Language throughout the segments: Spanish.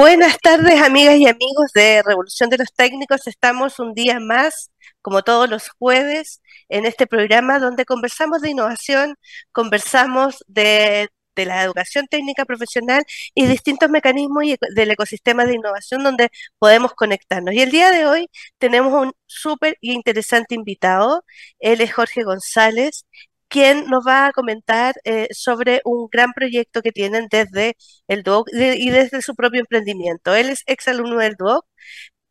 Buenas tardes, amigas y amigos de Revolución de los Técnicos. Estamos un día más, como todos los jueves, en este programa donde conversamos de innovación, conversamos de, la educación técnica profesional y distintos mecanismos del ecosistema de innovación donde podemos conectarnos. Y el día de hoy tenemos un súper interesante invitado. Él es Jorge González quien nos va a comentar eh, sobre un gran proyecto que tienen desde el DUOC y desde su propio emprendimiento. Él es exalumno del DUOC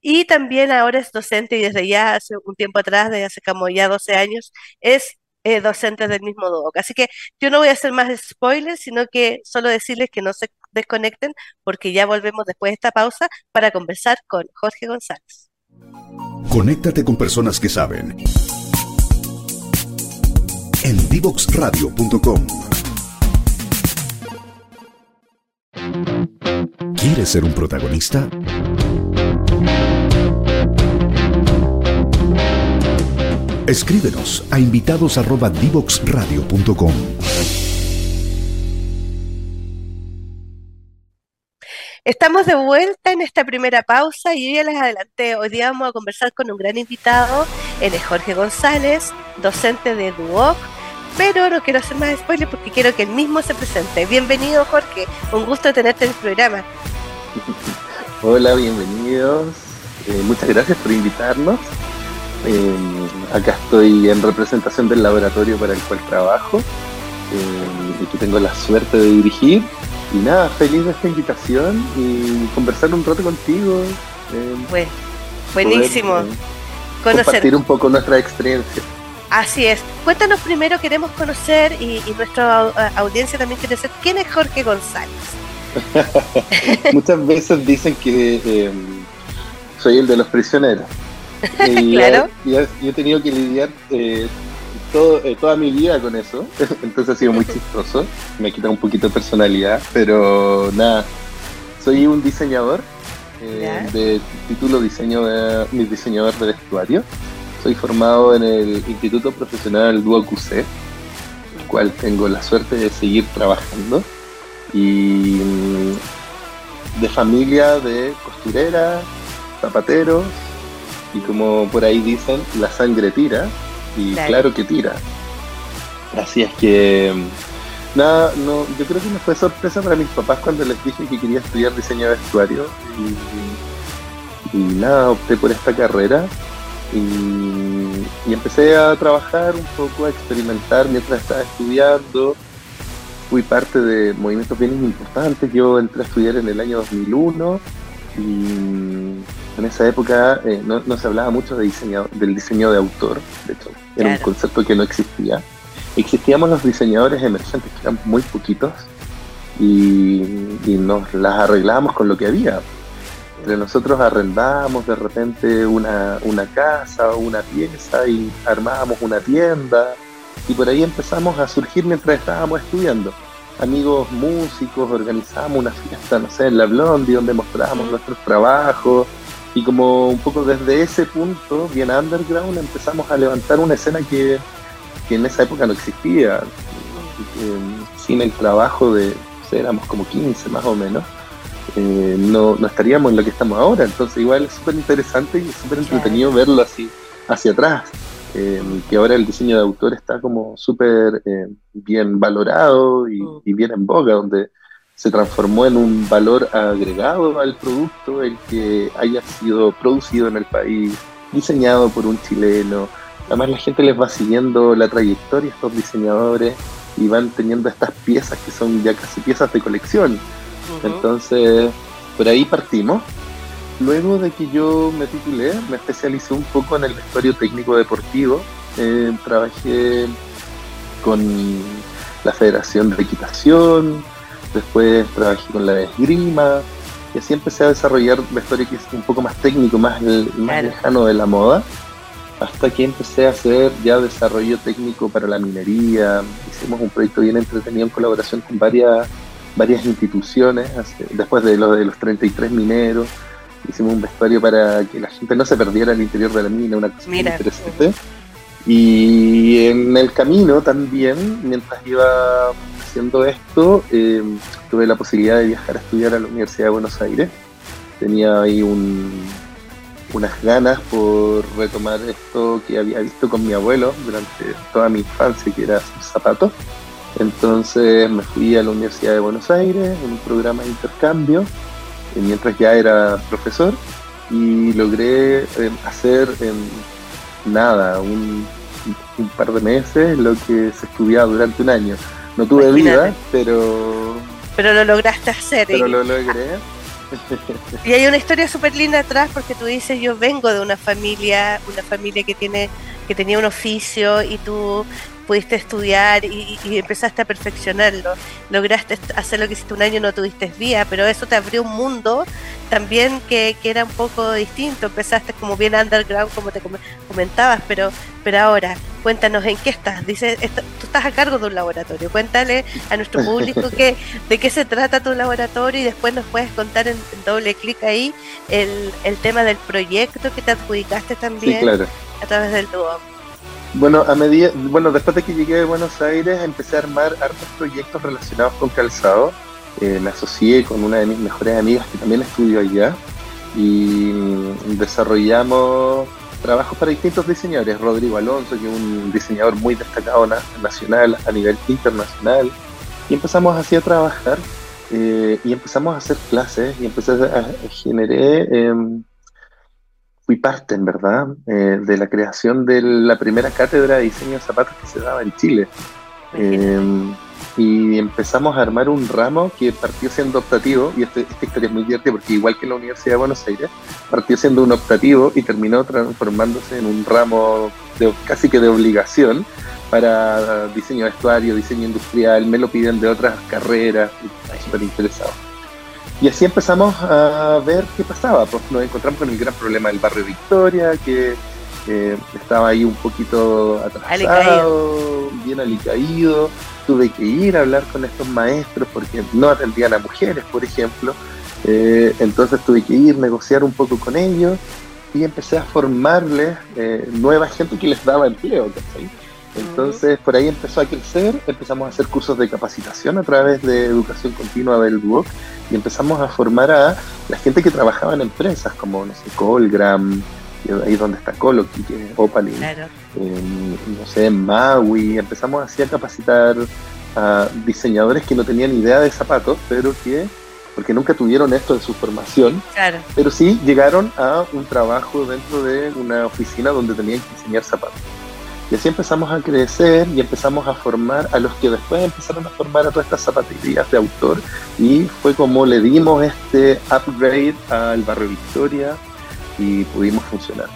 y también ahora es docente y desde ya hace un tiempo atrás, desde hace como ya 12 años, es eh, docente del mismo DUOC. Así que yo no voy a hacer más spoilers, sino que solo decirles que no se desconecten porque ya volvemos después de esta pausa para conversar con Jorge González. Conéctate con personas que saben en divoxradio.com. ¿Quieres ser un protagonista? Escríbenos a invitados@divoxradio.com. Estamos de vuelta en esta primera pausa y ya les adelanté, hoy día vamos a conversar con un gran invitado, él es Jorge González, docente de DUOC, pero no quiero hacer más spoilers porque quiero que él mismo se presente. Bienvenido Jorge, un gusto tenerte en el programa. Hola, bienvenidos, eh, muchas gracias por invitarnos. Eh, acá estoy en representación del laboratorio para el cual trabajo eh, y que tengo la suerte de dirigir y nada, feliz de esta invitación y conversar un rato contigo. Eh, buenísimo. Eh, compartir un poco nuestra experiencia. Así es. Cuéntanos primero, queremos conocer y, nuestra audiencia también quiere saber quién es Jorge González. Muchas veces dicen que em, soy el de los prisioneros. Y claro. yo he tenido que lidiar eh, todo, eh, toda mi vida con eso, entonces ha sido muy chistoso, me quita un poquito de personalidad, pero nada, soy un diseñador eh, de título diseño de, mi diseñador de vestuario, soy formado en el Instituto Profesional Duo QC, el cual tengo la suerte de seguir trabajando, y mm, de familia de costurera, zapateros, y como por ahí dicen, la sangre tira, y claro. que tira. Así es que nada, no, yo creo que no fue sorpresa para mis papás cuando les dije que quería estudiar diseño de vestuario y, nada, opté por esta carrera y, empecé a trabajar un poco, a experimentar mientras estaba estudiando. Fui parte de movimientos bien importantes. Yo entré a estudiar en el año 2001 y en esa época eh, no, se hablaba mucho de diseño, del diseño de autor, de hecho, era un concepto que no existía. Existíamos los diseñadores emergentes, que eran muy poquitos, y, nos las arreglábamos con lo que había. Entre nosotros arrendábamos de repente una, una casa o una pieza y armábamos una tienda, y por ahí empezamos a surgir mientras estábamos estudiando. Amigos músicos, organizábamos una fiesta, no sé, en la Blondie, donde mostrábamos nuestros trabajos, y como un poco desde ese punto, bien underground, empezamos a levantar una escena que, en esa época no existía. sin el trabajo de, éramos como 15 más o menos, eh, no, no, estaríamos en lo que estamos ahora. Entonces igual es súper interesante y súper entretenido verlo así hacia atrás. Eh, que ahora el diseño de autor está como súper eh, bien valorado y, mm. y, bien en boga, donde se transformó en un valor agregado al producto el que haya sido producido en el país, diseñado por un chileno. Además la gente les va siguiendo la trayectoria a estos diseñadores y van teniendo estas piezas que son ya casi piezas de colección. Entonces, por ahí partimos. Luego de que yo me titulé, me especialicé un poco en el vestuario técnico deportivo. Eh, trabajé con la Federación de Equitación, después trabajé con la esgrima, y así empecé a desarrollar vestuario que es un poco más técnico, más, lejano de la moda, hasta que empecé a hacer ya desarrollo técnico para la minería, hicimos un proyecto bien entretenido en colaboración con varias, varias instituciones, después de lo de los 33 mineros, hicimos un vestuario para que la gente no se perdiera el interior de la mina, una cosa muy interesante. Y en el camino también, mientras iba haciendo esto, eh, tuve la posibilidad de viajar a estudiar a la Universidad de Buenos Aires. Tenía ahí unas ganas por retomar esto que había visto con mi abuelo durante toda mi infancia, que era zapatos. Entonces me fui a la Universidad de Buenos Aires en un programa de intercambio, eh, mientras ya era profesor, y logré eh, hacer en nada, un, par de meses, lo que se estudiaba durante un año. No tuve vida, pero... Pero lo lograste hacer. Pero lo logré. Y hay una historia súper linda atrás porque tú dices, yo vengo de una familia, una familia que tiene que tenía un oficio y tú pudiste estudiar y, empezaste a perfeccionarlo. Lograste hacer lo que hiciste un año, no tuviste vía, pero eso te abrió un mundo también que, era un poco distinto. Empezaste como bien underground, como te comentabas, pero, pero ahora, cuéntanos en qué estás. Dice, tú estás a cargo de un laboratorio. Cuéntale a nuestro público que, de qué se trata tu laboratorio y después nos puedes contar en, doble clic ahí el, el, tema del proyecto que te adjudicaste también a través del DUOP. Bueno, a medida, bueno, después de que llegué de Buenos Aires empecé a armar hartos proyectos relacionados con calzado. Eh, me asocié con una de mis mejores amigas que también estudió allá y desarrollamos trabajos para distintos diseñadores. Rodrigo Alonso, que es un diseñador muy destacado nacional, a nivel internacional. Y empezamos así a trabajar eh, y empezamos a hacer clases y empecé a, generar em, fui parte, en verdad, eh, de la creación de la primera cátedra de diseño de zapatos que se daba en Chile. Em, y empezamos a armar un ramo que partió siendo optativo, y este, esta historia es muy divertida porque igual que en la Universidad de Buenos Aires, partió siendo un optativo y terminó transformándose en un ramo de, casi que de obligación para diseño de vestuario, diseño industrial, me lo piden de otras carreras, y súper interesado. Y así empezamos a ver qué pasaba. Pues nos encontramos con el gran problema del barrio Victoria, que estaba ahí un poquito atrasado, bien alicaído. Tuve que ir a hablar con estos maestros porque no atendían a mujeres, por ejemplo. Eh, entonces tuve que ir, negociar un poco con ellos y empecé a formarles eh, nueva gente que les daba empleo. ¿cachai? Entonces, por ahí empezó a crecer, empezamos a hacer cursos de capacitación a través de educación continua del DUOC y empezamos a formar a la gente que trabajaba en empresas como, no sé, Colgram, ahí donde está Coloqui, que es Opaline, no sé, Maui, empezamos así a capacitar a diseñadores que no tenían idea de zapatos, pero que, porque nunca tuvieron esto de su formación, pero sí llegaron a un trabajo dentro de una oficina donde tenían que diseñar zapatos. Y así empezamos a crecer y empezamos a formar a los que después empezaron a formar a todas estas zapatillas de autor. Y fue como le dimos este upgrade al barrio Victoria y pudimos funcionar.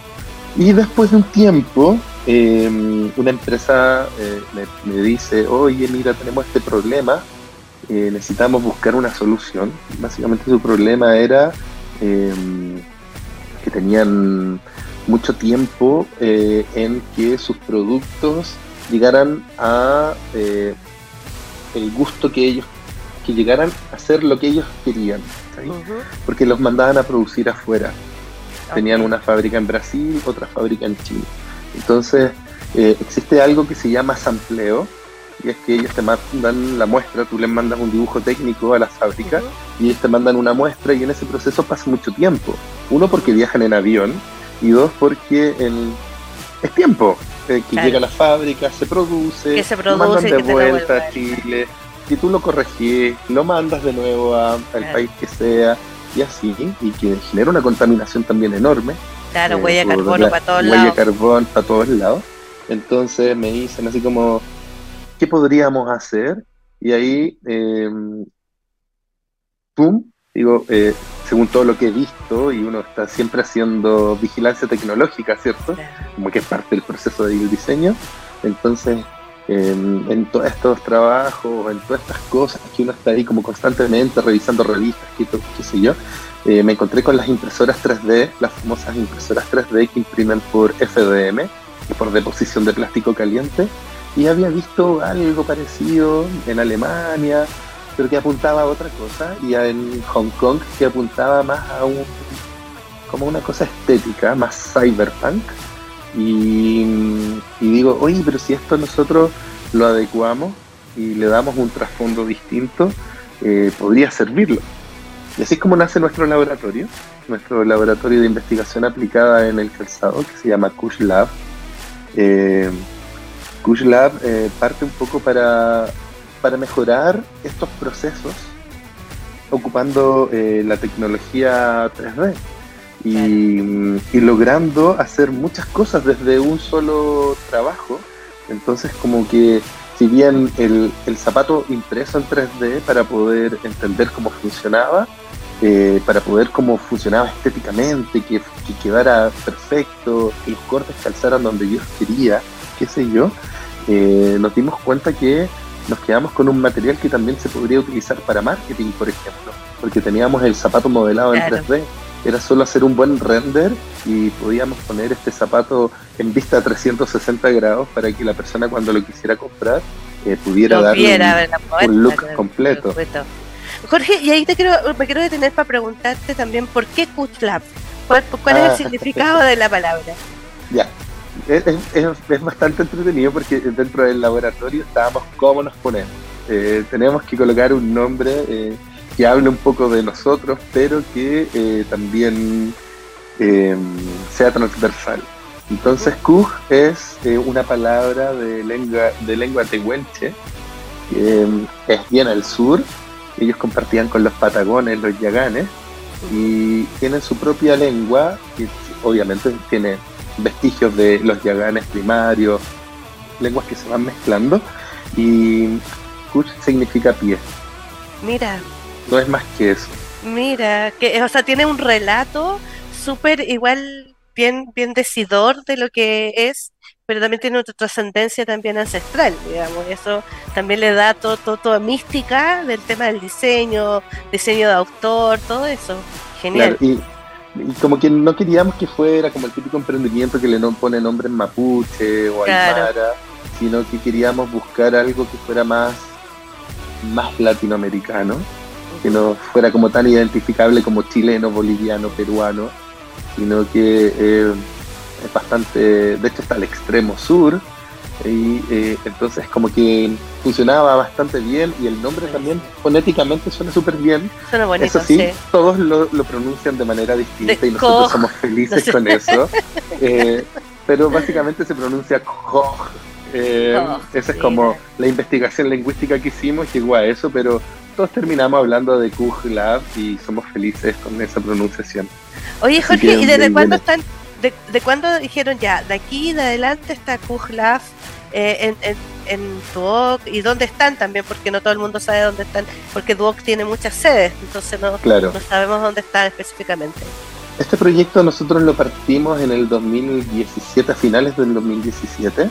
Y después de un tiempo, em, una empresa eh, me, dice, oye, mira, tenemos este problema, eh, necesitamos buscar una solución. Básicamente su problema era em, que tenían mucho tiempo eh, en que sus productos llegaran a eh, el gusto que ellos que llegaran a hacer lo que ellos querían porque los mandaban a producir afuera. Tenían una fábrica en Brasil otra fábrica en Chile. Entonces eh, existe algo que se llama sampleo y es que ellos te mandan la muestra, tú les mandas un dibujo técnico a la fábrica y ellos te mandan una muestra y en ese proceso pasa mucho tiempo. Uno porque viajan en avión, y dos porque el, es tiempo eh, que llega a la fábrica, se produce, que se mandan de vuelta a Chile, y tú lo corregís, lo mandas de nuevo a, al país que sea, y así, y que genera una contaminación también enorme. Claro, huella de carbono para todos lados. Huella carbón para todos lados. Entonces me dicen así como, ¿qué podríamos hacer? Y ahí, eh, pum, digo, eh, según todo lo que he visto, y uno está siempre haciendo vigilancia tecnológica, ¿cierto? Como que es parte del proceso de diseño. Entonces, en, todos estos trabajos, en todas estas cosas que uno está ahí como constantemente revisando revistas, qué, qué sé yo, eh, me encontré con las impresoras 3D, las famosas impresoras 3D que imprimen por FDM, por deposición de plástico caliente, y había visto algo parecido en Alemania, pero que apuntaba a otra cosa, y en Hong Kong que apuntaba más a un como una cosa estética, más cyberpunk. Y, digo, oye, pero si esto nosotros lo adecuamos y le damos un trasfondo distinto, eh, podría servirlo. Y así es como nace nuestro laboratorio, nuestro laboratorio de investigación aplicada en el calzado, que se llama Kush Lab. Eh, Kush Lab eh, parte un poco para, para mejorar estos procesos ocupando la tecnología 3D y, logrando hacer muchas cosas desde un solo trabajo. Entonces como que si bien el, zapato impreso en 3D para poder entender cómo funcionaba, eh, para poder cómo funcionaba estéticamente, que, quedara perfecto, que los cortes calzaran donde yo quería, qué sé yo, eh, nos dimos cuenta que nos quedamos con un material que también se podría utilizar para marketing, por ejemplo, porque teníamos el zapato modelado en 3D era solo hacer un buen render y podíamos poner este zapato en vista a 360 grados para que la persona cuando lo quisiera comprar eh, pudiera dar un, look completo. Jorge, y ahí te quiero, me quiero detener para preguntarte también por qué Kutlab, cuál, cuál es el ah. significado de la palabra. Ya, es, es, bastante entretenido porque dentro del laboratorio estábamos cómo nos ponemos. Eh, tenemos que colocar un nombre eh, que hable un poco de nosotros, pero que eh, también eh, sea transversal. Entonces, Kuj es una palabra de lengua, de lengua tehuelche, que es bien al sur. Ellos compartían con los patagones, los yaganes, y tienen su propia lengua, que obviamente tiene vestigios de los yaganes primarios, lenguas que se van mezclando, y Kuj significa pie. Mira, no es más que eso. Mira, que, o sea, tiene un relato súper igual, bien, bien decidor de lo que es, pero también tiene otra trascendencia también ancestral, digamos. Eso también le da todo, toda mística del tema del diseño, diseño de autor, todo eso. Genial. y, como que no queríamos que fuera como el típico emprendimiento que le pone nombre en mapuche o aymara, sino que queríamos buscar algo que fuera más, más latinoamericano que no fuera como tan identificable como chileno, boliviano, peruano, sino que eh, es bastante, de hecho está al extremo sur, y eh, entonces como que funcionaba bastante bien y el nombre también fonéticamente suena súper bien. Suena bonito, eso sí, todos lo, pronuncian de manera distinta y nosotros somos felices con eso. Eh, pero básicamente se pronuncia Koch. esa es como la investigación lingüística que hicimos, llegó a eso, pero todos terminamos hablando de Kuj Lab y somos felices con esa pronunciación. Oye, Jorge, ¿y desde cuándo están, de, de, cuándo dijeron ya, de aquí de adelante está Kuj Lab eh, en, en, en Duoc y dónde están también? Porque no todo el mundo sabe dónde están, porque Duoc tiene muchas sedes, entonces no, no sabemos dónde están específicamente. Este proyecto nosotros lo partimos en el 2017, a finales del 2017.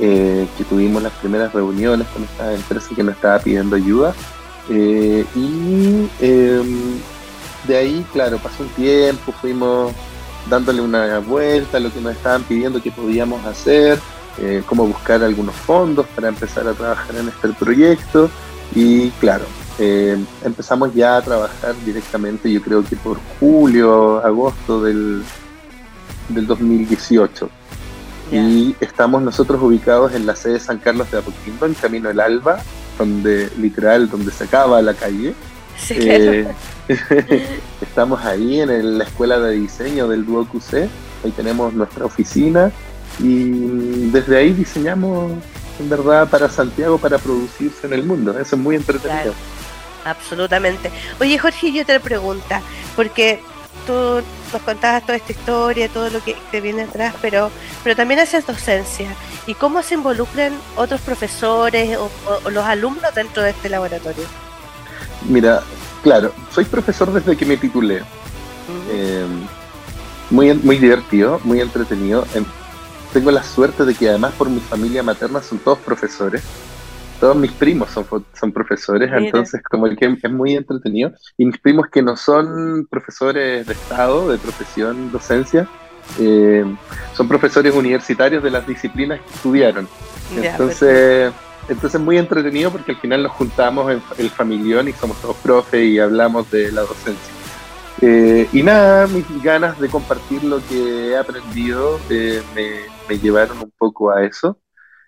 Eh, que tuvimos las primeras reuniones con esta empresa que nos estaba pidiendo ayuda eh, y em, de ahí, claro, pasó un tiempo, fuimos dándole una vuelta a lo que nos estaban pidiendo que podíamos hacer, eh, cómo buscar algunos fondos para empezar a trabajar en este proyecto. Y claro, em, empezamos ya a trabajar directamente, yo creo que por julio, agosto del, del 2018. Y estamos nosotros ubicados en la sede de San Carlos de Apoquindo, en Camino del Alba, donde literal, donde se acaba la calle. Eh, estamos ahí en la escuela de diseño del Duo QC, ahí tenemos nuestra oficina y desde ahí diseñamos en verdad para Santiago para producirse en el mundo. Eso es muy entretenido. absolutamente. Oye Jorge, yo te pregunta, porque tú nos contabas toda esta historia, todo lo que, te viene atrás, pero, pero también haces docencia. ¿Y cómo se involucran otros profesores o, los alumnos dentro de este laboratorio? Mira, claro, soy profesor desde que me titulé. Eh, muy, muy divertido, muy entretenido. Em, tengo la suerte de que además por mi familia materna son todos profesores todos mis primos son, son profesores, entonces como el que es muy entretenido. Y mis primos que no son profesores de Estado, de profesión, docencia, eh, son profesores universitarios de las disciplinas que estudiaron. entonces, entonces muy entretenido porque al final nos juntamos en el familión y somos todos profes y hablamos de la docencia. Eh, y nada, mis ganas de compartir lo que he aprendido eh, me, me llevaron un poco a eso.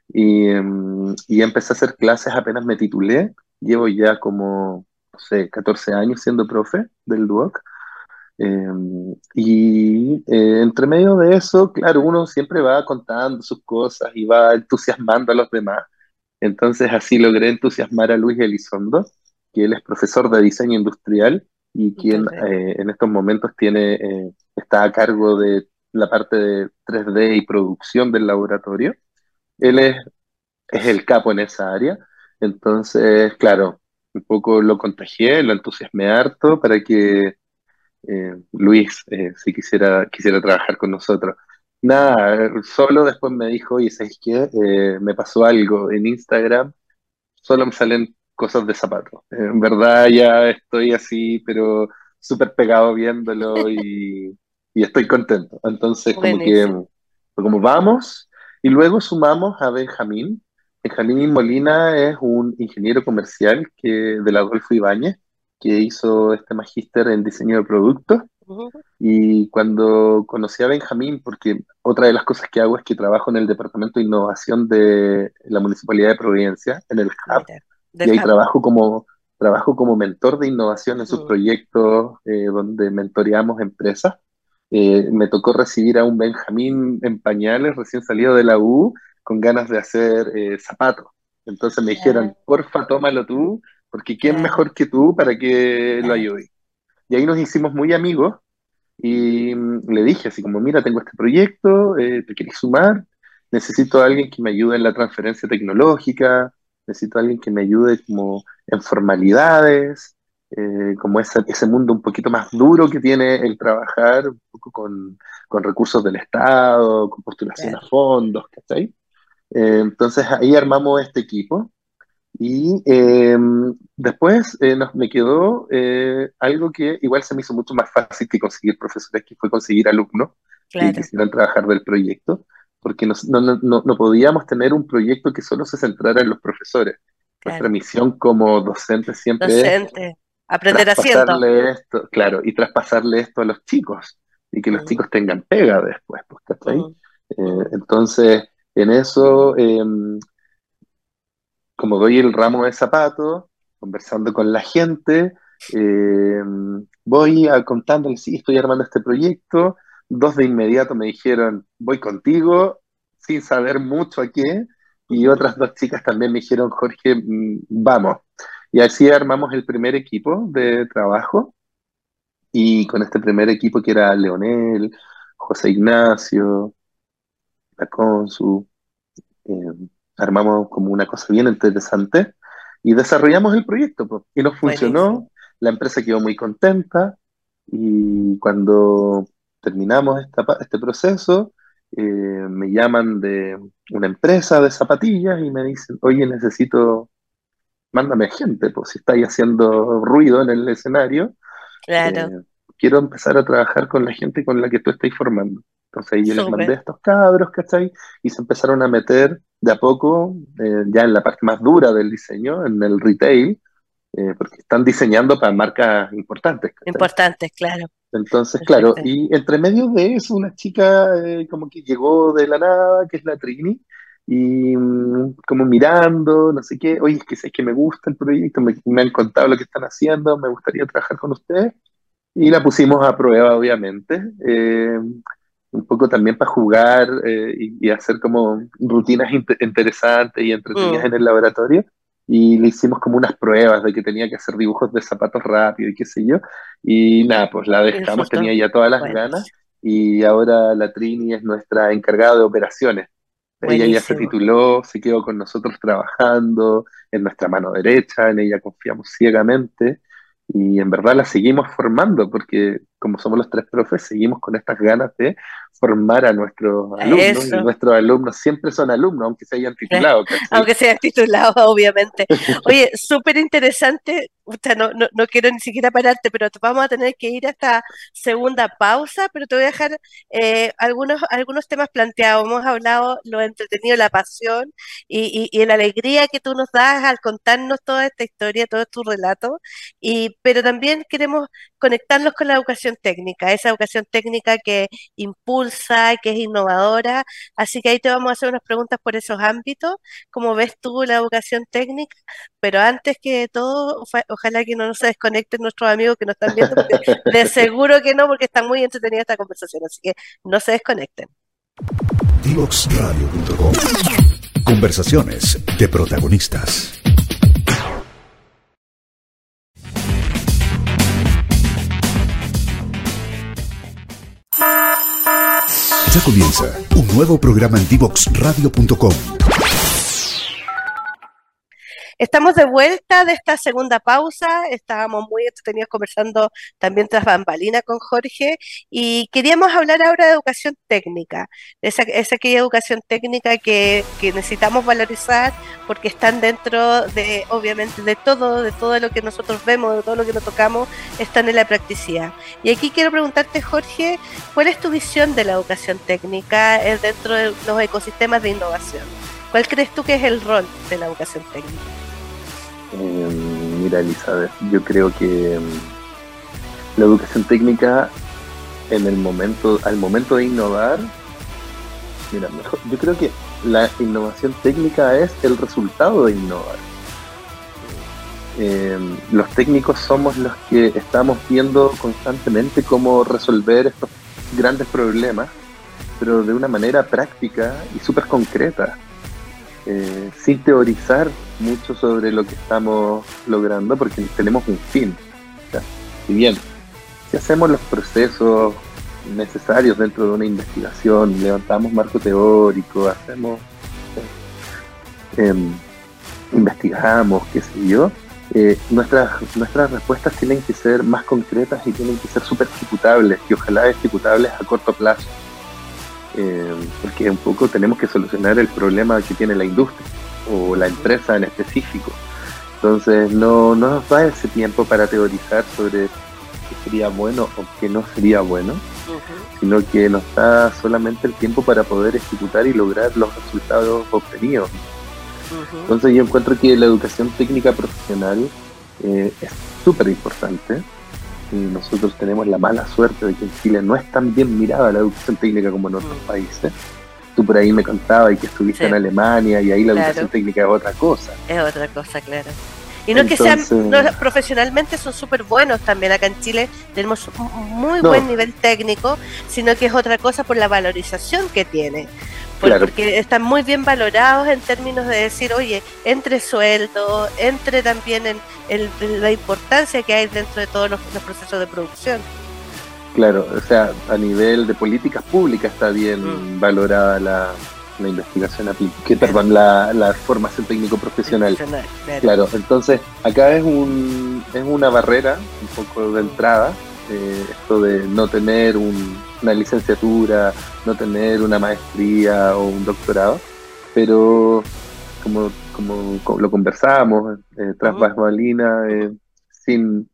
Y, em, y empecé a hacer clases apenas me titulé. Llevo ya como, no sé, 14 años siendo profe del DUOC. Em, y eh, entre medio de eso, claro, uno siempre va contando sus cosas y va entusiasmando a los demás. Entonces así logré entusiasmar a Luis Elizondo, que él es profesor de diseño industrial y quien eh, en estos momentos tiene, eh, está a cargo de la parte de 3D y producción del laboratorio. Él es, es el capo en esa área. Entonces, claro, un poco lo contagié, lo entusiasmé harto para que eh, Luis, eh, si quisiera, quisiera trabajar con nosotros. Nada, solo después me dijo, oye, ¿sabes qué? Eh, me pasó algo en Instagram, solo me salen cosas de zapatos. En verdad ya estoy así, pero súper pegado viéndolo y, estoy contento. Entonces, como que, como vamos, y luego sumamos a Benjamín. Benjamín Molina es un ingeniero comercial que, de la Adolfo Ibáñez, que hizo este magíster en diseño de productos. Y cuando conocí a Benjamín, porque otra de las cosas que hago es que trabajo en el Departamento de Innovación de la Municipalidad de Providencia, en el HUB, y ahí trabajo como, trabajo como mentor de innovación en sus proyectos eh, donde mentoreamos empresas. Eh, me tocó recibir a un Benjamín en pañales, recién salido de la U, con ganas de hacer eh, zapatos. Entonces me dijeron, porfa, tómalo tú, porque ¿quién mejor que tú para que lo ayude? Y ahí nos hicimos muy amigos y mm, le dije así como, mira, tengo este proyecto, eh, ¿te quieres sumar? Necesito a alguien que me ayude en la transferencia tecnológica, necesito a alguien que me ayude como en formalidades, eh, como ese, ese mundo un poquito más duro que tiene el trabajar un poco con, con recursos del Estado, con postulación a fondos, ¿cachai? Eh, entonces ahí armamos este equipo y em, después eh, nos, me quedó eh, algo que igual se me hizo mucho más fácil que conseguir profesores, que fue conseguir alumnos que quisieran trabajar del proyecto, porque no, no, no, podíamos tener un proyecto que solo se centrara en los profesores. Nuestra misión como docente siempre Docente. es aprender haciendo. Esto, claro, y traspasarle esto a los chicos y que los mm. chicos tengan pega después, pues, ¿está mm. eh, entonces, en eso em, como doy el ramo de zapatos, conversando con la gente, eh, voy a contándole, sí, estoy armando este proyecto, dos de inmediato me dijeron, voy contigo, sin saber mucho a qué, y otras dos chicas también me dijeron, Jorge, mm, vamos. Y así armamos el primer equipo de trabajo, y con este primer equipo que era Leonel, José Ignacio, la Consu, eh, armamos como una cosa bien interesante y desarrollamos el proyecto. Y nos funcionó, la empresa quedó muy contenta y cuando terminamos este proceso, eh, me llaman de una empresa de zapatillas y me dicen, oye, necesito, mándame gente, pues si estáis haciendo ruido en el escenario, claro. Eh, quiero empezar a trabajar con la gente con la que tú estás formando. Entonces yo les mandé a estos cabros, ¿cachai? Y se empezaron a meter de a poco, eh, ya en la parte más dura del diseño, en el retail, eh, porque están diseñando para marcas importantes. Importantes, claro. Entonces, claro, y entre medio de eso, una chica eh, como que llegó de la nada, que es la Trini, y mm, como mirando, no sé qué, oye, es que sé que me gusta el proyecto, me, me, han contado lo que están haciendo, me gustaría trabajar con ustedes, y la pusimos a prueba, obviamente un poco también para jugar eh, y, hacer como rutinas interesantes y entretenidas mm. en el laboratorio. Y le hicimos como unas pruebas de que tenía que hacer dibujos de zapatos rápido y qué sé yo. Y nada, pues la dejamos, tenía ya todas las ganas. Y ahora la Trini es nuestra encargada de operaciones. Ella ya se tituló, se quedó con nosotros trabajando, en nuestra mano derecha, en ella confiamos ciegamente y en verdad la seguimos formando porque como somos los tres profes, seguimos con estas ganas de formar a nuestros alumnos. Y nuestros alumnos siempre son alumnos, aunque se hayan titulado. aunque se hayan titulado, obviamente. Oye, súper interesante. No, no, no, quiero ni siquiera pararte, pero vamos a tener que ir a esta segunda pausa, pero te voy a dejar eh, algunos, algunos temas planteados. Hemos hablado lo entretenido, la pasión y, y, la alegría que tú nos das al contarnos toda esta historia, todo tu relato, y, pero también queremos conectarlos con la educación técnica, esa educación técnica que impulsa, que es innovadora. Así que ahí te vamos a hacer unas preguntas por esos ámbitos, cómo ves tú la educación técnica, pero antes que todo, ojalá que no se desconecten nuestros amigos que nos están viendo, porque de seguro que no, porque está muy entretenida esta conversación, así que no se desconecten. Conversaciones de protagonistas. Ya comienza un nuevo programa en divoxradio.com Estamos de vuelta de esta segunda pausa, estábamos muy entretenidos conversando también tras bambalina con Jorge y queríamos hablar ahora de educación técnica, esa, esa aquella educación técnica que, que, necesitamos valorizar porque están dentro de, obviamente, de todo, de todo lo que nosotros vemos, de todo lo que nos tocamos, están en la practicidad. Y aquí quiero preguntarte, Jorge, ¿cuál es tu visión de la educación técnica eh, dentro de los ecosistemas de innovación? ¿Cuál crees tú que es el rol de la educación técnica? Eh, mira, Elizabeth, yo creo que mm, la educación técnica en el momento, al momento de innovar, mira, mejor, yo creo que la innovación técnica es el resultado de innovar. Eh, los técnicos somos los que estamos viendo constantemente cómo resolver estos grandes problemas, pero de una manera práctica y súper concreta. Eh, sin teorizar mucho sobre lo que estamos logrando, porque tenemos un fin. si bien, si hacemos los procesos necesarios dentro de una investigación, levantamos marco teórico, hacemos, em, investigamos, qué sé yo, eh, nuestras, nuestras respuestas tienen que ser más concretas y tienen que ser súper ejecutables, y ojalá ejecutables a corto plazo. Eh, porque un poco tenemos que solucionar el problema que tiene la industria o la empresa en específico. Entonces no, no nos da ese tiempo para teorizar sobre qué sería bueno o qué no sería bueno, sino que nos da solamente el tiempo para poder ejecutar y lograr los resultados obtenidos. Entonces yo encuentro que la educación técnica profesional eh, es súper importante y nosotros tenemos la mala suerte de que en Chile no es tan bien mirada la educación técnica como en otros mm. países. Tú por ahí me contabas y que estuviste en Alemania y ahí la educación técnica es otra cosa. Es otra cosa, claro. Y no es que sean, profesionalmente son súper buenos también. Acá en Chile tenemos un muy buen nivel técnico, sino que es otra cosa por la valorización que tiene. Porque están muy bien valorados en términos de decir, oye, entre sueldo, entre también en, la importancia que hay dentro de todos los, procesos de producción. Claro, o sea, a nivel de políticas públicas está bien mm. valorada la, investigación que perdón, la, la formación técnico profesional. Claro. entonces acá es un es una barrera un poco de entrada eh, esto de no tener una licenciatura, no tener una maestría o un doctorado, pero como, como, lo conversábamos eh, tras uh eh, sin,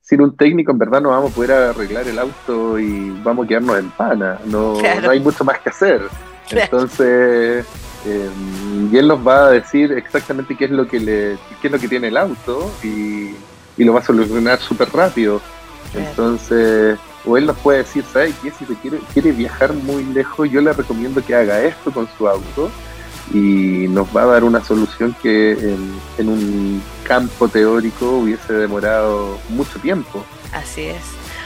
sin un técnico en verdad no vamos a poder arreglar el auto y vamos a quedarnos en pana, no, no hay mucho más que hacer. Entonces, em, y él nos va a decir exactamente qué es lo que le, qué es lo que tiene el auto y, y lo va a solucionar súper rápido. Entonces, o él nos puede decir, ¿sabes qué? Si se quiere, quiere viajar muy lejos, yo le recomiendo que haga esto con su auto y nos va a dar una solución que en, un campo teórico hubiese demorado mucho tiempo. Así es.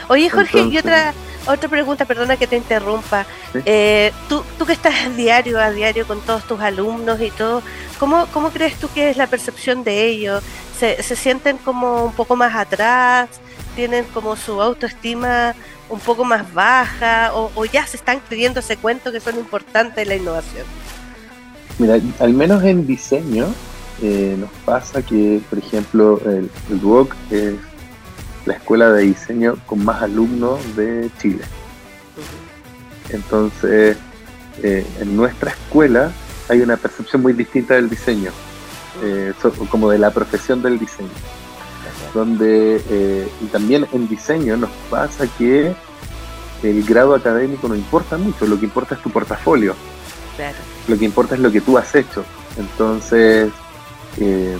Oye, Jorge, y otra otra pregunta, perdona que te interrumpa. Eh, tú, tú que estás diario a diario con todos tus alumnos y todo, ¿cómo, cómo crees tú que es la percepción de ellos? ¿Se, se sienten como un poco más atrás? Tienen como su autoestima un poco más baja o, ya se están creyendo ese cuento que son importantes en la innovación? Mira, al menos en diseño eh, nos pasa que, por ejemplo, el, el DUOC es la escuela de diseño con más alumnos de Chile. Entonces, eh, en nuestra escuela hay una percepción muy distinta del diseño, eh, como de la profesión del diseño donde eh, y también en diseño nos pasa que el grado académico no importa mucho, lo que importa es tu portafolio. Lo que importa es lo que tú has hecho. Entonces, em,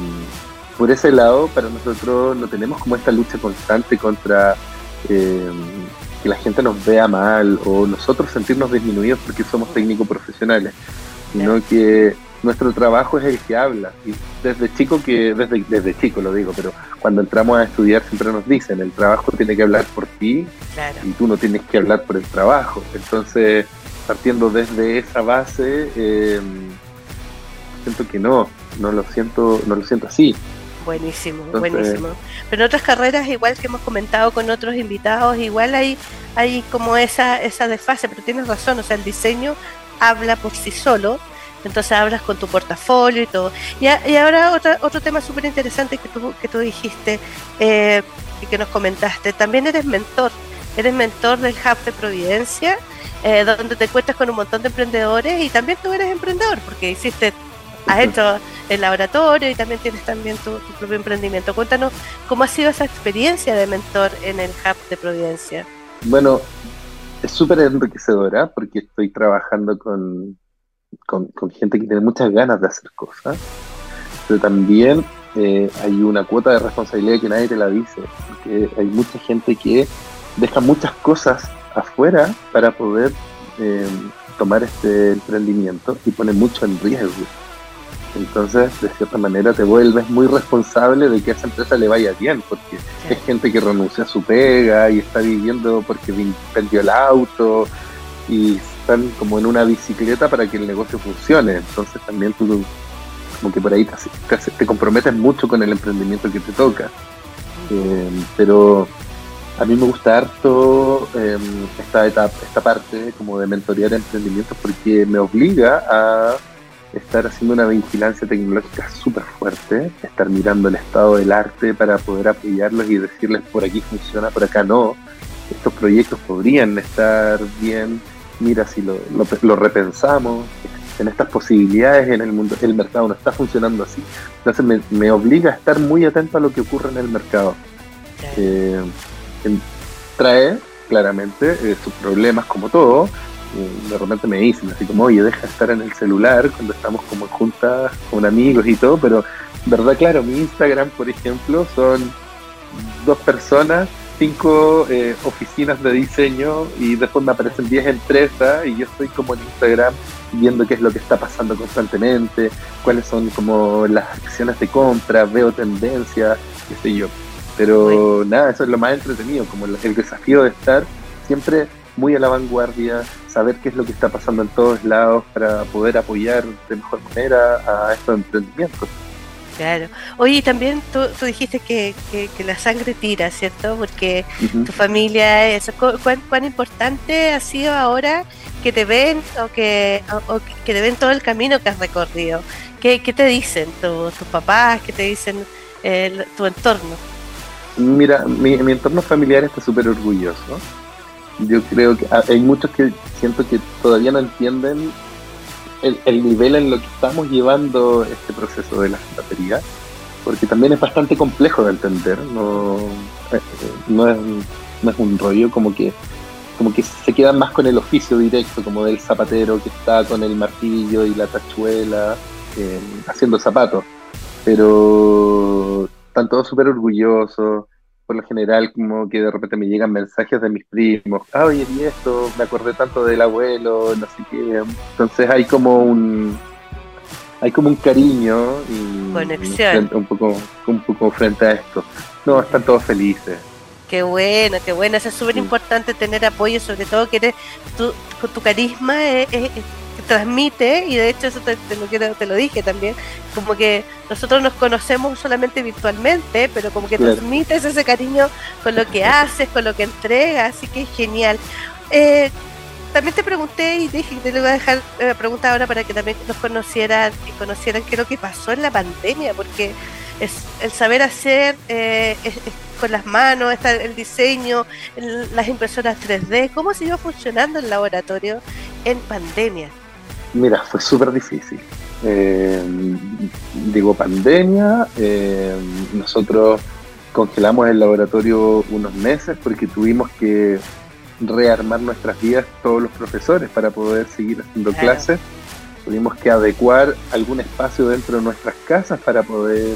por ese lado, para nosotros no tenemos como esta lucha constante contra eh, que la gente nos vea mal o nosotros sentirnos disminuidos porque somos técnicos profesionales, sino que nuestro trabajo es el que habla. Y desde chico, que desde, desde chico lo digo, pero cuando entramos a estudiar siempre nos dicen, el trabajo tiene que hablar por ti y tú no tienes que hablar por el trabajo. Entonces, partiendo desde esa base, eh, siento que no, no lo siento, no lo siento así. Buenísimo, buenísimo. Pero en otras carreras, igual que hemos comentado con otros invitados, igual hay, hay como esa, esa desfase, pero tienes razón, o sea, el diseño habla por sí solo, entonces hablas con tu portafolio y todo. Y, y ahora otra, otro tema súper interesante que tú, que tú dijiste eh, y que nos comentaste, también eres mentor, eres mentor del Hub de Providencia, eh, donde te encuentras con un montón de emprendedores y también tú eres emprendedor porque hiciste, has hecho el laboratorio y también tienes también tu, tu propio emprendimiento. Cuéntanos cómo ha sido esa experiencia de mentor en el Hub de Providencia. Bueno, es súper enriquecedora porque estoy trabajando con, con, gente que tiene muchas ganas de hacer cosas, pero también eh, hay una cuota de responsabilidad que nadie te la dice, porque hay mucha gente que deja muchas cosas afuera para poder eh, tomar este emprendimiento y pone mucho en riesgo. Entonces, de cierta manera, te vuelves muy responsable de que a esa empresa le vaya bien, porque es gente que renuncia a su pega y está viviendo porque vendió el auto y están como en una bicicleta para que el negocio funcione. Entonces también tú como que por ahí te, te comprometes mucho con el emprendimiento que te toca. Eh, pero a mí me gusta harto eh, esta etapa, esta parte como de mentorear emprendimientos porque me obliga a estar haciendo una vigilancia tecnológica súper fuerte, estar mirando el estado del arte para poder apoyarlos y decirles por aquí funciona, por acá no. Estos proyectos podrían estar bien, mira si lo, lo, repensamos, en estas posibilidades en el mundo, el mercado no está funcionando así. Entonces me, me obliga a estar muy atento a lo que ocurre en el mercado. Eh, trae claramente eh, sus problemas como todo. de repente me dicen así como, oye, deja de estar en el celular cuando estamos como juntas con amigos y todo, pero verdad, claro, mi Instagram, por ejemplo, son dos personas cinco eh, oficinas de diseño y después me aparecen 10 empresas y yo estoy como en Instagram viendo qué es lo que está pasando constantemente, cuáles son como las acciones de compra, veo tendencias, qué sé yo. Pero nada, eso es lo más entretenido, como el, el desafío de estar siempre muy a la vanguardia, saber qué es lo que está pasando en todos lados para poder apoyar de mejor manera a estos emprendimientos. Claro. Oye, también tú, tú dijiste que, que, la sangre tira, ¿cierto? Porque tu familia, eso, ¿cuán, ¿cuán, importante ha sido ahora que te ven o que, o, que te ven todo el camino que has recorrido? ¿Qué, qué te dicen tus papás? ¿Qué te dicen eh, tu entorno? Mira, mi, mi entorno familiar está súper orgulloso. Yo creo que hay muchos que siento que todavía no entienden el, nivel en lo que estamos llevando este proceso de la batería, porque también es bastante complejo de entender, no, eh, no, es, no es un rollo como que como que se quedan más con el oficio directo, como del zapatero que está con el martillo y la tachuela eh, haciendo zapatos. Pero están todos súper orgullosos, por lo general como que de repente me llegan mensajes de mis primos, ah, oye, y esto, me acordé tanto del abuelo, no sé qué. Entonces hay como un hay como un cariño y conexión un poco un poco frente a esto. No, están todos felices. Qué bueno, qué bueno, eso es súper importante tener apoyo, sobre todo que eres tu, tu carisma es, transmite, y de hecho eso te, lo, te lo dije también, como que nosotros nos conocemos solamente virtualmente, pero como que transmites ese cariño con lo que haces, con lo que entregas, así que es genial. Eh, también te pregunté y dije que te lo voy a dejar la pregunta ahora para que también nos conocieran y conocieran qué es lo que pasó en la pandemia, porque es el saber hacer eh, con las manos, está el diseño, las impresoras 3D, cómo iba funcionando el laboratorio en pandemia. Mira, fue súper difícil. Eh, digo pandemia, eh, nosotros congelamos el laboratorio unos meses porque tuvimos que rearmar nuestras vidas todos los profesores para poder seguir haciendo clases. Tuvimos que adecuar algún espacio dentro de nuestras casas para poder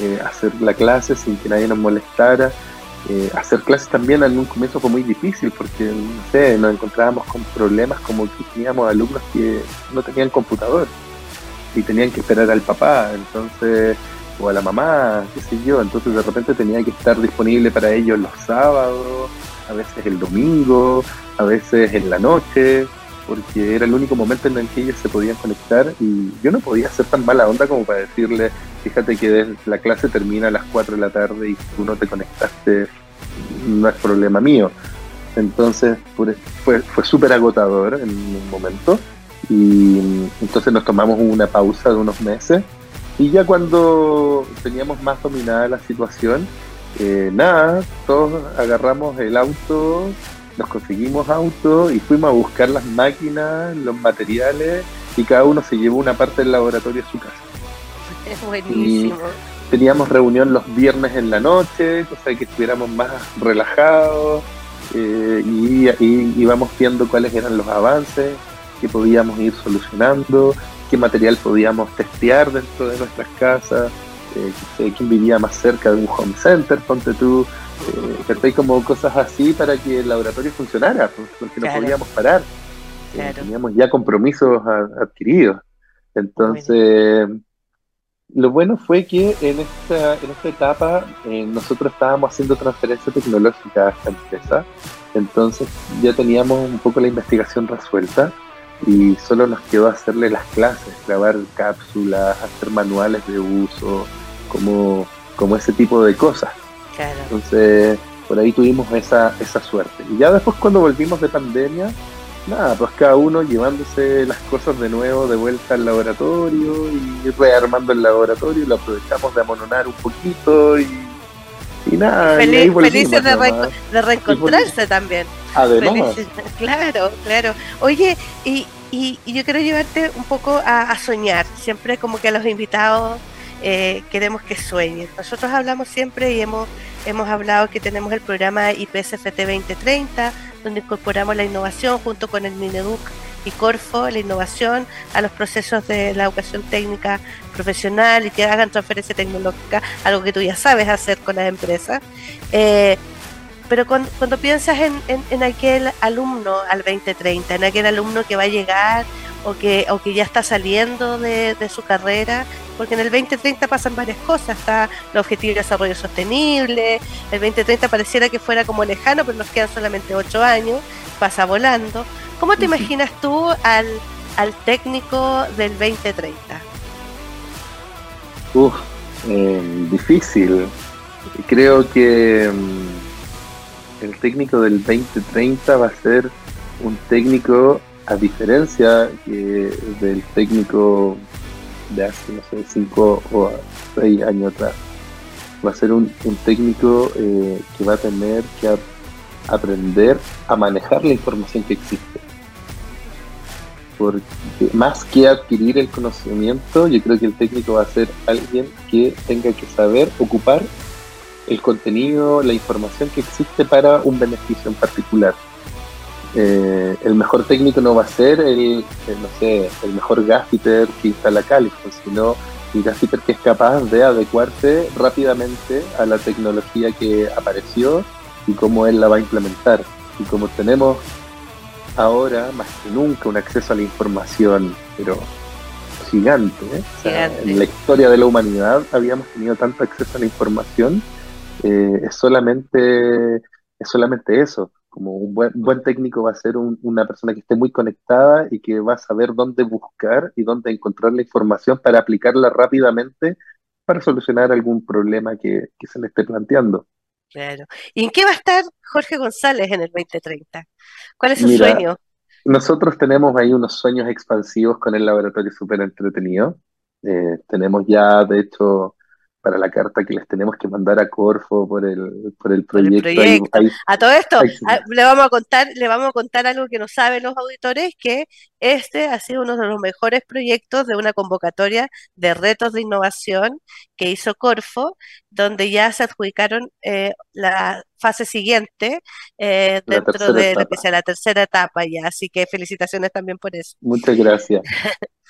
eh, hacer la clase sin que nadie nos molestara. eh, hacer clases también en un comienzo fue muy difícil porque, no sé, nos encontrábamos con problemas como que teníamos alumnos que no tenían computador y tenían que esperar al papá, entonces, o a la mamá, qué sé yo, entonces de repente tenía que estar disponible para ellos los sábados, a veces el domingo, a veces en la noche, porque era el único momento en el que ellos se podían conectar y yo no podía hacer tan mala onda como para decirle, fíjate que la clase termina a las 4 de la tarde y tú no te conectaste, no es problema mío. Entonces fue, fue súper agotador en un momento y entonces nos tomamos una pausa de unos meses y ya cuando teníamos más dominada la situación, eh, nada, todos agarramos el auto, nos conseguimos auto y fuimos a buscar las máquinas, los materiales y cada uno se llevó una parte del laboratorio a su casa. Es buenísimo. teníamos reunión los viernes en la noche, cosa que estuviéramos más relajados eh, y, y íbamos viendo cuáles eran los avances que podíamos ir solucionando, qué material podíamos testear dentro de nuestras casas, eh, quién vivía más cerca de un home center, ponte tú, eh, como cosas así para que el laboratorio funcionara, pues, porque no podíamos parar. Eh, teníamos ya compromisos adquiridos. Entonces, lo bueno fue que en esta, en esta etapa eh, nosotros estábamos haciendo transferencia tecnológica a esta empresa. Entonces ya teníamos un poco la investigación resuelta y solo nos quedó hacerle las clases, grabar cápsulas, hacer manuales de uso, como, como ese tipo de cosas. Entonces, por ahí tuvimos esa, esa suerte. Y ya después cuando volvimos de pandemia, nada, pues cada uno llevándose las cosas de nuevo de vuelta al laboratorio y rearmando el laboratorio, lo aprovechamos de amononar un poquito y, y nada. felices de, reencontrarse también. Además. claro, claro. Oye, y, y, yo quiero llevarte un poco a, a soñar, siempre como que a los invitados eh, queremos que sueñen. Nosotros hablamos siempre y hemos, hemos hablado que tenemos el programa IPSFT 2030, donde incorporamos la innovación junto con el Mineduc y Corfo, la innovación a los procesos de la educación técnica profesional y que hagan transferencia tecnológica, algo que tú ya sabes hacer con las empresas. Eh, pero cuando, piensas en, en, aquel alumno al 2030, en aquel alumno que va a llegar o que, o que ya está saliendo de, de su carrera, porque en el 2030 pasan varias cosas, está el objetivo de desarrollo sostenible, el 2030 pareciera que fuera como lejano, pero nos quedan solamente ocho años, pasa volando. ¿Cómo te imaginas tú al, al técnico del 2030? Uf, eh, difícil. Creo que mm, el técnico del 2030 va a ser un técnico, a diferencia del técnico de hace, no sé, cinco o seis años atrás. Va a ser un, técnico eh, que va a tener que aprender a manejar la información que existe. Porque más que adquirir el conocimiento, yo creo que el técnico va a ser alguien que tenga que saber ocupar el contenido, la información que existe para un beneficio en particular. Eh, el mejor técnico no va a ser el, no sé, el mejor gaffiter que instala Califo, sino el gaffiter que es capaz de adecuarse rápidamente a la tecnología que apareció y cómo él la va a implementar. Y como tenemos ahora más que nunca un acceso a la información, pero gigante, ¿eh? en la historia de la humanidad habíamos tenido tanto acceso a la información, eh, es solamente es solamente eso como un buen, buen técnico va a ser una persona que esté muy conectada y que va a saber dónde buscar y dónde encontrar la información para aplicarla rápidamente para solucionar algún problema que, se le esté planteando. Claro. ¿Y en qué va a estar Jorge González en el 2030? ¿Cuál es su sueño? Nosotros tenemos ahí unos sueños expansivos con el laboratorio súper entretenido. Eh, tenemos ya, de hecho, para la carta que les tenemos que mandar a Corfo por el, por el proyecto. a todo esto, le vamos a contar, le vamos a contar algo que no saben los auditores, que este ha sido uno de los mejores proyectos de una convocatoria de retos de innovación que hizo Corfo, donde ya se adjudicaron eh, la fase siguiente eh, dentro de lo que sea la tercera etapa ya, así que felicitaciones también por eso. Muchas gracias.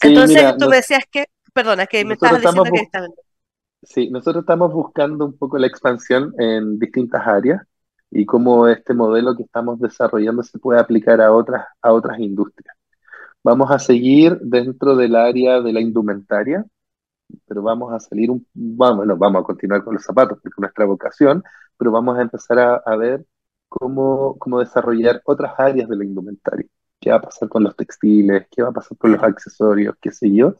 Entonces tú me decías que Perdona, que me estabas diciendo que Sí, nosotros estamos buscando un poco la expansión en distintas áreas y cómo este modelo que estamos desarrollando se puede aplicar a otras, a otras industrias. Vamos a seguir dentro del área de la indumentaria, pero vamos a salir un, bueno, vamos a continuar con los zapatos, porque es nuestra vocación, pero vamos a empezar a, a ver cómo, cómo desarrollar otras áreas de la indumentaria. ¿Qué va a pasar con los textiles? ¿Qué va a pasar con los accesorios? ¿Qué sé yo?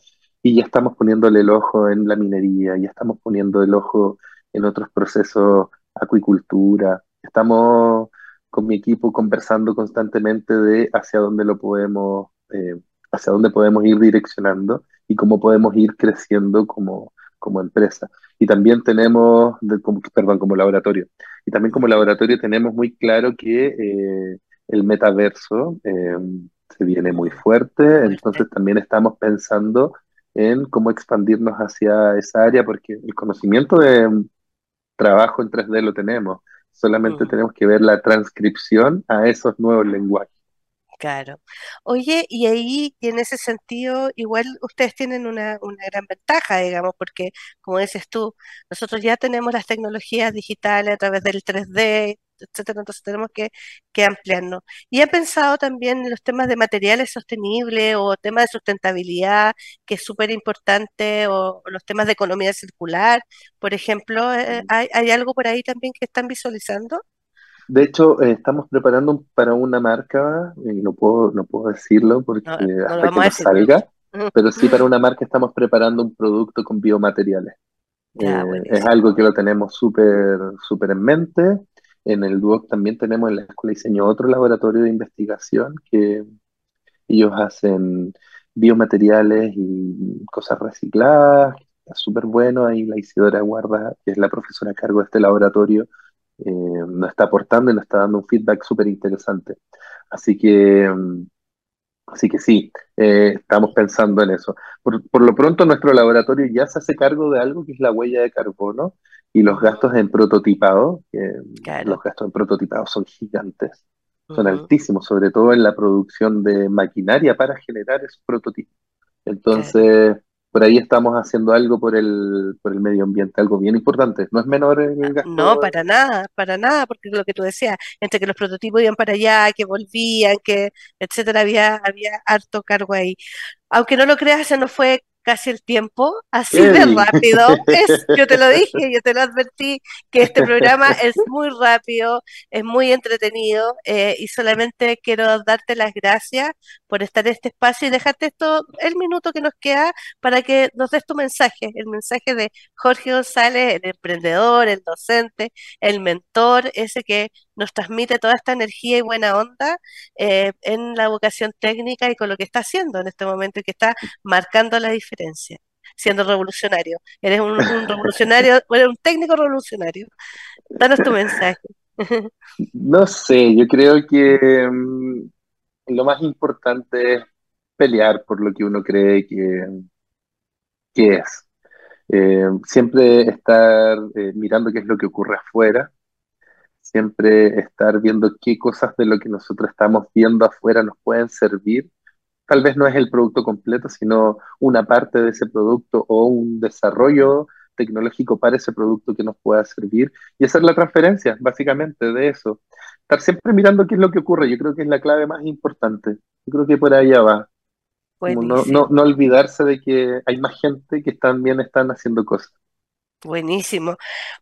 Y ya estamos poniéndole el ojo en la minería, ya estamos poniendo el ojo en otros procesos, acuicultura. Estamos con mi equipo conversando constantemente de hacia dónde lo podemos, eh, hacia dónde podemos ir direccionando y cómo podemos ir creciendo como, como empresa. Y también tenemos, como, perdón, como laboratorio. Y también como laboratorio tenemos muy claro que eh, el metaverso eh, se viene muy fuerte, entonces también estamos pensando en cómo expandirnos hacia esa área, porque el conocimiento de trabajo en 3D lo tenemos, solamente mm. tenemos que ver la transcripción a esos nuevos lenguajes. Claro. Oye, y ahí, y en ese sentido, igual ustedes tienen una, una gran ventaja, digamos, porque, como dices tú, nosotros ya tenemos las tecnologías digitales a través del 3D, etcétera, entonces tenemos que, que ampliarnos. Y he pensado también en los temas de materiales sostenibles o temas de sustentabilidad, que es súper importante, o, los temas de economía circular, por ejemplo, eh, ¿hay, ¿hay algo por ahí también que están visualizando? De hecho, eh, estamos preparando para una marca, y no puedo, no puedo decirlo porque hasta que no salga, pero sí para una marca estamos preparando un producto con biomateriales. Eh, es algo que lo tenemos súper súper en mente. En el Duoc también tenemos en la Escuela de Diseño otro laboratorio de investigación que ellos hacen biomateriales y cosas recicladas, está súper bueno. Ahí la Isidora Guarda, que es la profesora a cargo de este laboratorio, eh, nos está aportando y nos está dando un feedback súper interesante. Así que, mm, así que sí, eh, estamos pensando en eso. Por, lo pronto, nuestro laboratorio ya se hace cargo de algo que es la huella de carbono y los gastos en prototipado. Los gastos en prototipado son gigantes, son altísimos, sobre todo en la producción de maquinaria para generar esos prototipos. Entonces, por ahí estamos haciendo algo por el, por el medio ambiente, algo bien importante. No es menor el gasto. No, para nada, para nada, porque lo que tú decías, entre que los prototipos iban para allá, que volvían, que etcétera, había, había harto cargo ahí. Aunque no lo creas, se nos fue casi el tiempo, así de rápido. Es, yo te lo dije, yo te lo advertí, que este programa es muy rápido, es muy entretenido eh, y solamente quiero darte las gracias por estar en este espacio y dejarte esto, el minuto que nos queda para que nos des tu mensaje, el mensaje de Jorge González, el emprendedor, el docente, el mentor, ese que nos transmite toda esta energía y buena onda eh, en la vocación técnica y con lo que está haciendo en este momento y que está marcando la diferencia, siendo revolucionario. Eres un, revolucionario, eres un técnico revolucionario. Danos tu mensaje. No sé, yo creo que mm, lo más importante es pelear por lo que uno cree que, que es. Eh, siempre estar eh, mirando qué es lo que ocurre afuera siempre estar viendo qué cosas de lo que nosotros estamos viendo afuera nos pueden servir. Tal vez no es el producto completo, sino una parte de ese producto o un desarrollo tecnológico para ese producto que nos pueda servir y hacer la transferencia, básicamente, de eso. Estar siempre mirando qué es lo que ocurre, yo creo que es la clave más importante. Yo creo que por allá va. No, no, no, olvidarse de que hay más gente que también están haciendo cosas. Buenísimo.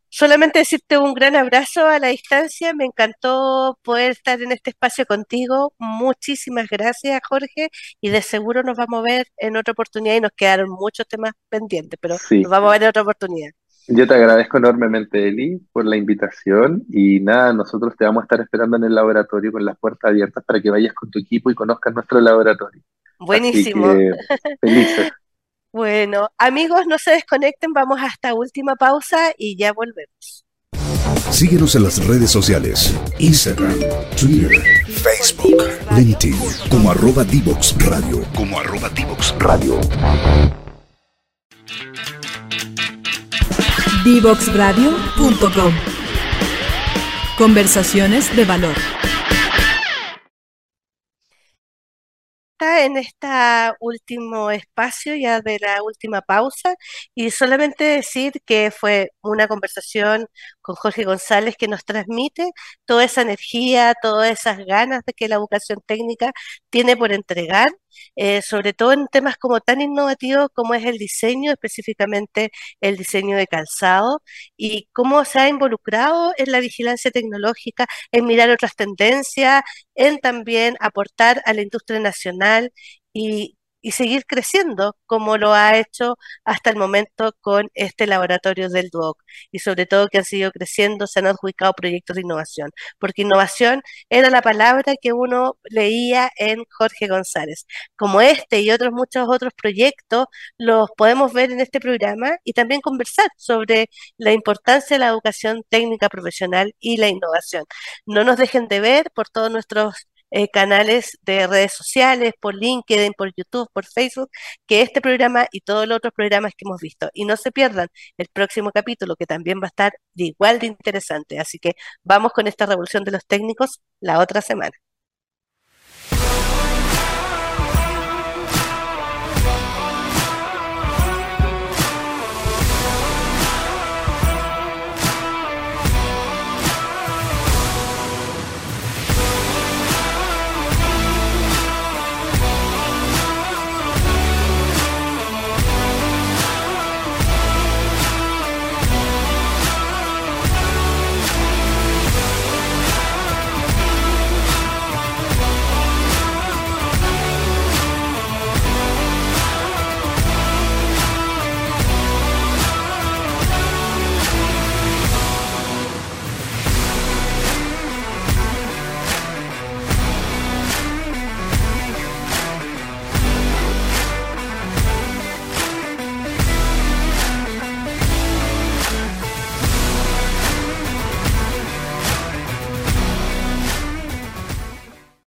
Solamente decirte un gran abrazo a la distancia. Me encantó poder estar en este espacio contigo. Muchísimas gracias, Jorge. Y de seguro nos vamos a ver en otra oportunidad y nos quedaron muchos temas pendientes, pero nos vamos a ver en otra oportunidad. Yo te agradezco enormemente, Eli, por la invitación. Y nada, nosotros te vamos a estar esperando en el laboratorio con las puertas abiertas para que vayas con tu equipo y conozcas nuestro laboratorio. Buenísimo. felices. Bueno, amigos, no se desconecten, vamos hasta última pausa y ya volvemos. Síguenos en las redes sociales, Instagram, Twitter, Facebook, LinkedIn, como arroba Divox Radio, como arroba Divox Radio. Divoxradio.com Conversaciones de valor. En este último espacio ya de la última pausa y solamente decir que fue una conversación con Jorge González que nos transmite toda esa energía, todas esas ganas de que la educación técnica tiene por entregar eh, sobre todo en temas como tan innovativos como es el diseño, específicamente el diseño de calzado, y cómo se ha involucrado en la vigilancia tecnológica, en mirar otras tendencias, en también aportar a la industria nacional y y seguir creciendo como lo ha hecho hasta el momento con este laboratorio del DUOC y sobre todo que han seguido creciendo, se han adjudicado proyectos de innovación, porque innovación era la palabra que uno leía en Jorge González. Como este y otros muchos otros proyectos los podemos ver en este programa y también conversar sobre la importancia de la educación técnica profesional y la innovación. No nos dejen de ver por todos nuestros eh, canales de redes sociales, por LinkedIn, por YouTube, por Facebook, que este programa y todos los otros programas que hemos visto. Y no se pierdan el próximo capítulo, que también va a estar igual de interesante. Así que vamos con esta revolución de los técnicos la otra semana.